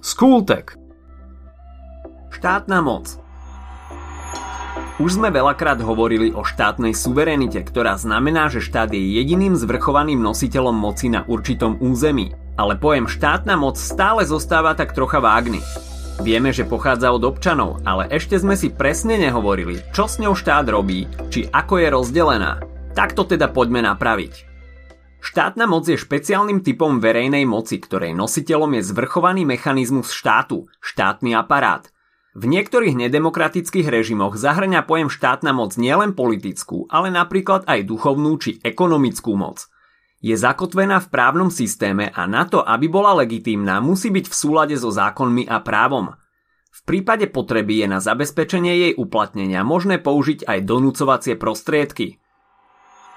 Skultek Štátna moc už sme veľakrát hovorili o štátnej suverenite, ktorá znamená, že štát je jediným zvrchovaným nositeľom moci na určitom území. Ale pojem štátna moc stále zostáva tak trocha vágny. Vieme, že pochádza od občanov, ale ešte sme si presne nehovorili, čo s ňou štát robí, či ako je rozdelená. Tak to teda poďme napraviť. Štátna moc je špeciálnym typom verejnej moci, ktorej nositeľom je zvrchovaný mechanizmus štátu, štátny aparát – v niektorých nedemokratických režimoch zahrňa pojem štátna moc nielen politickú, ale napríklad aj duchovnú či ekonomickú moc. Je zakotvená v právnom systéme a na to, aby bola legitímna, musí byť v súlade so zákonmi a právom. V prípade potreby je na zabezpečenie jej uplatnenia možné použiť aj donúcovacie prostriedky.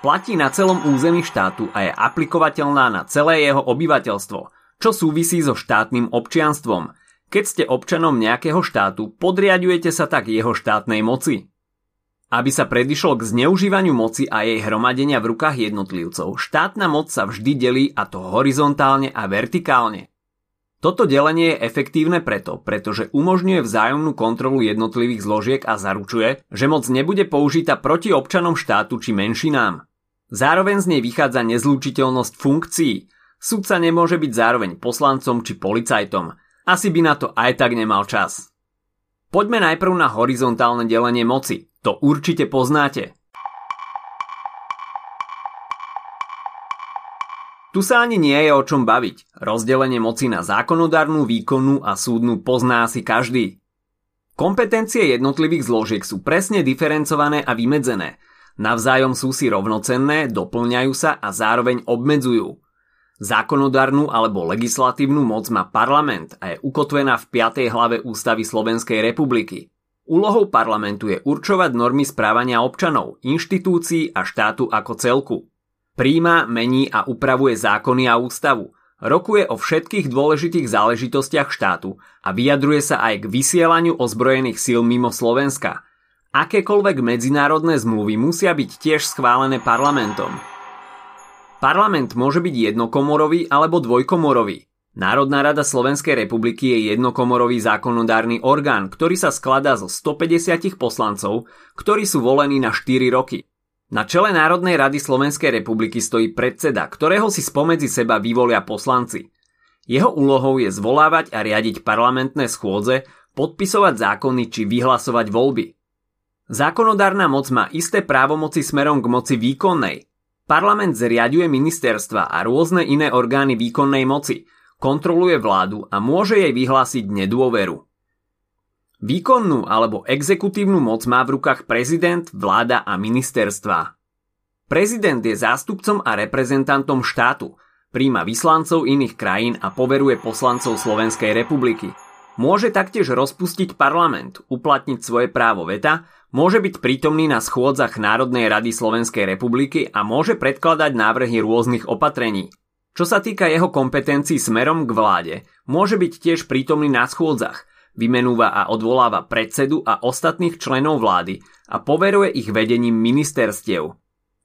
Platí na celom území štátu a je aplikovateľná na celé jeho obyvateľstvo, čo súvisí so štátnym občianstvom – keď ste občanom nejakého štátu, podriadujete sa tak jeho štátnej moci. Aby sa predišlo k zneužívaniu moci a jej hromadenia v rukách jednotlivcov, štátna moc sa vždy delí a to horizontálne a vertikálne. Toto delenie je efektívne preto, pretože umožňuje vzájomnú kontrolu jednotlivých zložiek a zaručuje, že moc nebude použitá proti občanom štátu či menšinám. Zároveň z nej vychádza nezlúčiteľnosť funkcií. Sudca nemôže byť zároveň poslancom či policajtom, asi by na to aj tak nemal čas. Poďme najprv na horizontálne delenie moci. To určite poznáte. Tu sa ani nie je o čom baviť. Rozdelenie moci na zákonodárnu, výkonnú a súdnu pozná si každý. Kompetencie jednotlivých zložiek sú presne diferencované a vymedzené. Navzájom sú si rovnocenné, doplňajú sa a zároveň obmedzujú. Zákonodárnu alebo legislatívnu moc má parlament a je ukotvená v 5. hlave Ústavy Slovenskej republiky. Úlohou parlamentu je určovať normy správania občanov, inštitúcií a štátu ako celku. Príjma, mení a upravuje zákony a ústavu, rokuje o všetkých dôležitých záležitostiach štátu a vyjadruje sa aj k vysielaniu ozbrojených síl mimo Slovenska. Akékoľvek medzinárodné zmluvy musia byť tiež schválené parlamentom. Parlament môže byť jednokomorový alebo dvojkomorový. Národná rada Slovenskej republiky je jednokomorový zákonodárny orgán, ktorý sa skladá zo 150 poslancov, ktorí sú volení na 4 roky. Na čele Národnej rady Slovenskej republiky stojí predseda, ktorého si spomedzi seba vyvolia poslanci. Jeho úlohou je zvolávať a riadiť parlamentné schôdze, podpisovať zákony či vyhlasovať voľby. Zákonodárna moc má isté právomoci smerom k moci výkonnej, Parlament zriaďuje ministerstva a rôzne iné orgány výkonnej moci, kontroluje vládu a môže jej vyhlásiť nedôveru. Výkonnú alebo exekutívnu moc má v rukách prezident, vláda a ministerstva. Prezident je zástupcom a reprezentantom štátu, príjma vyslancov iných krajín a poveruje poslancov Slovenskej republiky. Môže taktiež rozpustiť parlament, uplatniť svoje právo veta Môže byť prítomný na schôdzach Národnej rady Slovenskej republiky a môže predkladať návrhy rôznych opatrení. Čo sa týka jeho kompetencií smerom k vláde, môže byť tiež prítomný na schôdzach, vymenúva a odvoláva predsedu a ostatných členov vlády a poveruje ich vedením ministerstiev.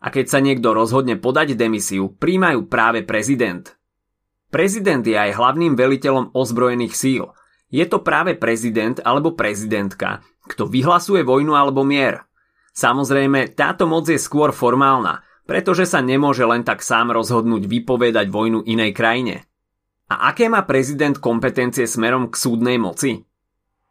A keď sa niekto rozhodne podať demisiu, príjmajú práve prezident. Prezident je aj hlavným veliteľom ozbrojených síl. Je to práve prezident alebo prezidentka, kto vyhlasuje vojnu alebo mier. Samozrejme, táto moc je skôr formálna, pretože sa nemôže len tak sám rozhodnúť vypovedať vojnu inej krajine. A aké má prezident kompetencie smerom k súdnej moci?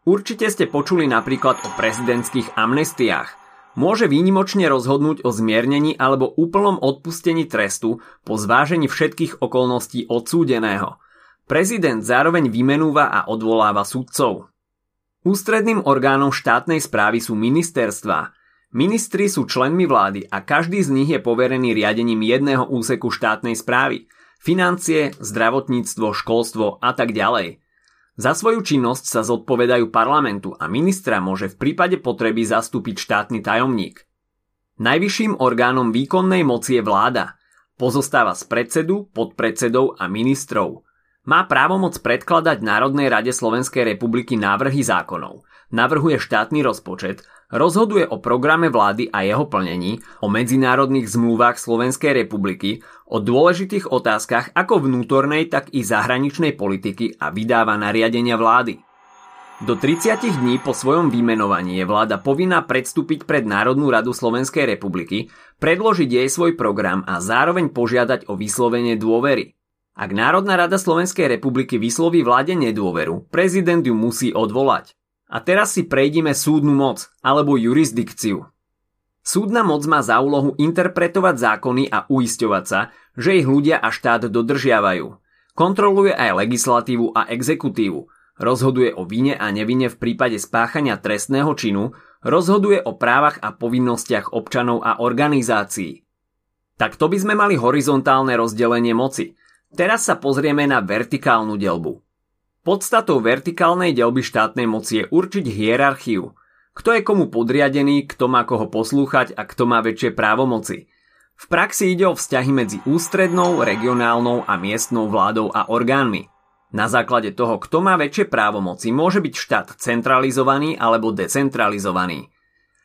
Určite ste počuli napríklad o prezidentských amnestiách. Môže výnimočne rozhodnúť o zmiernení alebo úplnom odpustení trestu po zvážení všetkých okolností odsúdeného. Prezident zároveň vymenúva a odvoláva sudcov. Ústredným orgánom štátnej správy sú ministerstva. Ministri sú členmi vlády a každý z nich je poverený riadením jedného úseku štátnej správy. Financie, zdravotníctvo, školstvo a tak ďalej. Za svoju činnosť sa zodpovedajú parlamentu a ministra môže v prípade potreby zastúpiť štátny tajomník. Najvyšším orgánom výkonnej moci je vláda. Pozostáva z predsedu, podpredsedov a ministrov – má právomoc predkladať Národnej rade Slovenskej republiky návrhy zákonov, navrhuje štátny rozpočet rozhoduje o programe vlády a jeho plnení, o medzinárodných zmluvách Slovenskej republiky, o dôležitých otázkach ako vnútornej, tak i zahraničnej politiky a vydáva nariadenia vlády. Do 30 dní po svojom vymenovaní je vláda povinná predstúpiť pred Národnú radu Slovenskej republiky, predložiť jej svoj program a zároveň požiadať o vyslovenie dôvery. Ak Národná rada Slovenskej republiky vysloví vláde nedôveru, prezident ju musí odvolať. A teraz si prejdime súdnu moc alebo jurisdikciu. Súdna moc má za úlohu interpretovať zákony a uisťovať sa, že ich ľudia a štát dodržiavajú. Kontroluje aj legislatívu a exekutívu – rozhoduje o vine a nevine v prípade spáchania trestného činu, rozhoduje o právach a povinnostiach občanov a organizácií. Tak to by sme mali horizontálne rozdelenie moci. Teraz sa pozrieme na vertikálnu delbu. Podstatou vertikálnej delby štátnej moci je určiť hierarchiu. Kto je komu podriadený, kto má koho poslúchať a kto má väčšie právomoci. V praxi ide o vzťahy medzi ústrednou, regionálnou a miestnou vládou a orgánmi. Na základe toho, kto má väčšie právomoci, môže byť štát centralizovaný alebo decentralizovaný.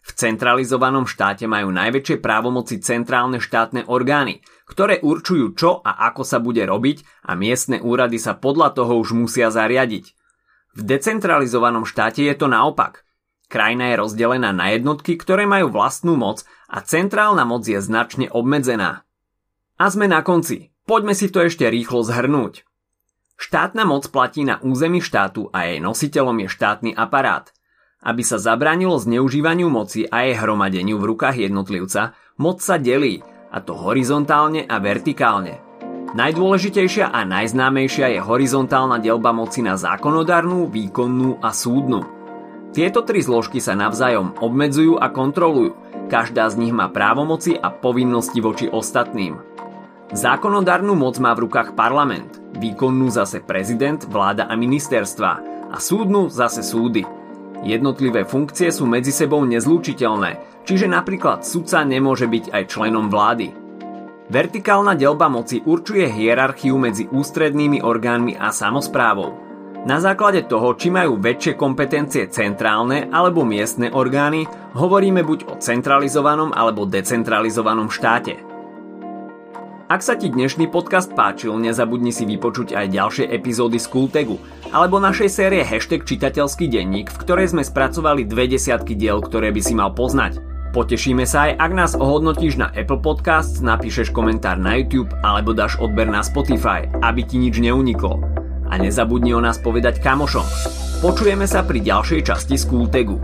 V centralizovanom štáte majú najväčšie právomoci centrálne štátne orgány, ktoré určujú čo a ako sa bude robiť a miestne úrady sa podľa toho už musia zariadiť. V decentralizovanom štáte je to naopak. Krajina je rozdelená na jednotky, ktoré majú vlastnú moc a centrálna moc je značne obmedzená. A sme na konci. Poďme si to ešte rýchlo zhrnúť. Štátna moc platí na území štátu a jej nositeľom je štátny aparát. Aby sa zabránilo zneužívaniu moci a jej hromadeniu v rukách jednotlivca, moc sa delí, a to horizontálne a vertikálne. Najdôležitejšia a najznámejšia je horizontálna delba moci na zákonodárnu, výkonnú a súdnu. Tieto tri zložky sa navzájom obmedzujú a kontrolujú, každá z nich má právomoci a povinnosti voči ostatným. Zákonodárnu moc má v rukách parlament, výkonnú zase prezident, vláda a ministerstva a súdnu zase súdy. Jednotlivé funkcie sú medzi sebou nezlúčiteľné, čiže napríklad sudca nemôže byť aj členom vlády. Vertikálna delba moci určuje hierarchiu medzi ústrednými orgánmi a samozprávou. Na základe toho, či majú väčšie kompetencie centrálne alebo miestne orgány, hovoríme buď o centralizovanom alebo decentralizovanom štáte. Ak sa ti dnešný podcast páčil, nezabudni si vypočuť aj ďalšie epizódy z Kultegu alebo našej série Hashtag čitateľský denník, v ktorej sme spracovali dve desiatky diel, ktoré by si mal poznať. Potešíme sa aj, ak nás ohodnotíš na Apple Podcasts, napíšeš komentár na YouTube alebo dáš odber na Spotify, aby ti nič neuniklo. A nezabudni o nás povedať kamošom. Počujeme sa pri ďalšej časti z Kultegu.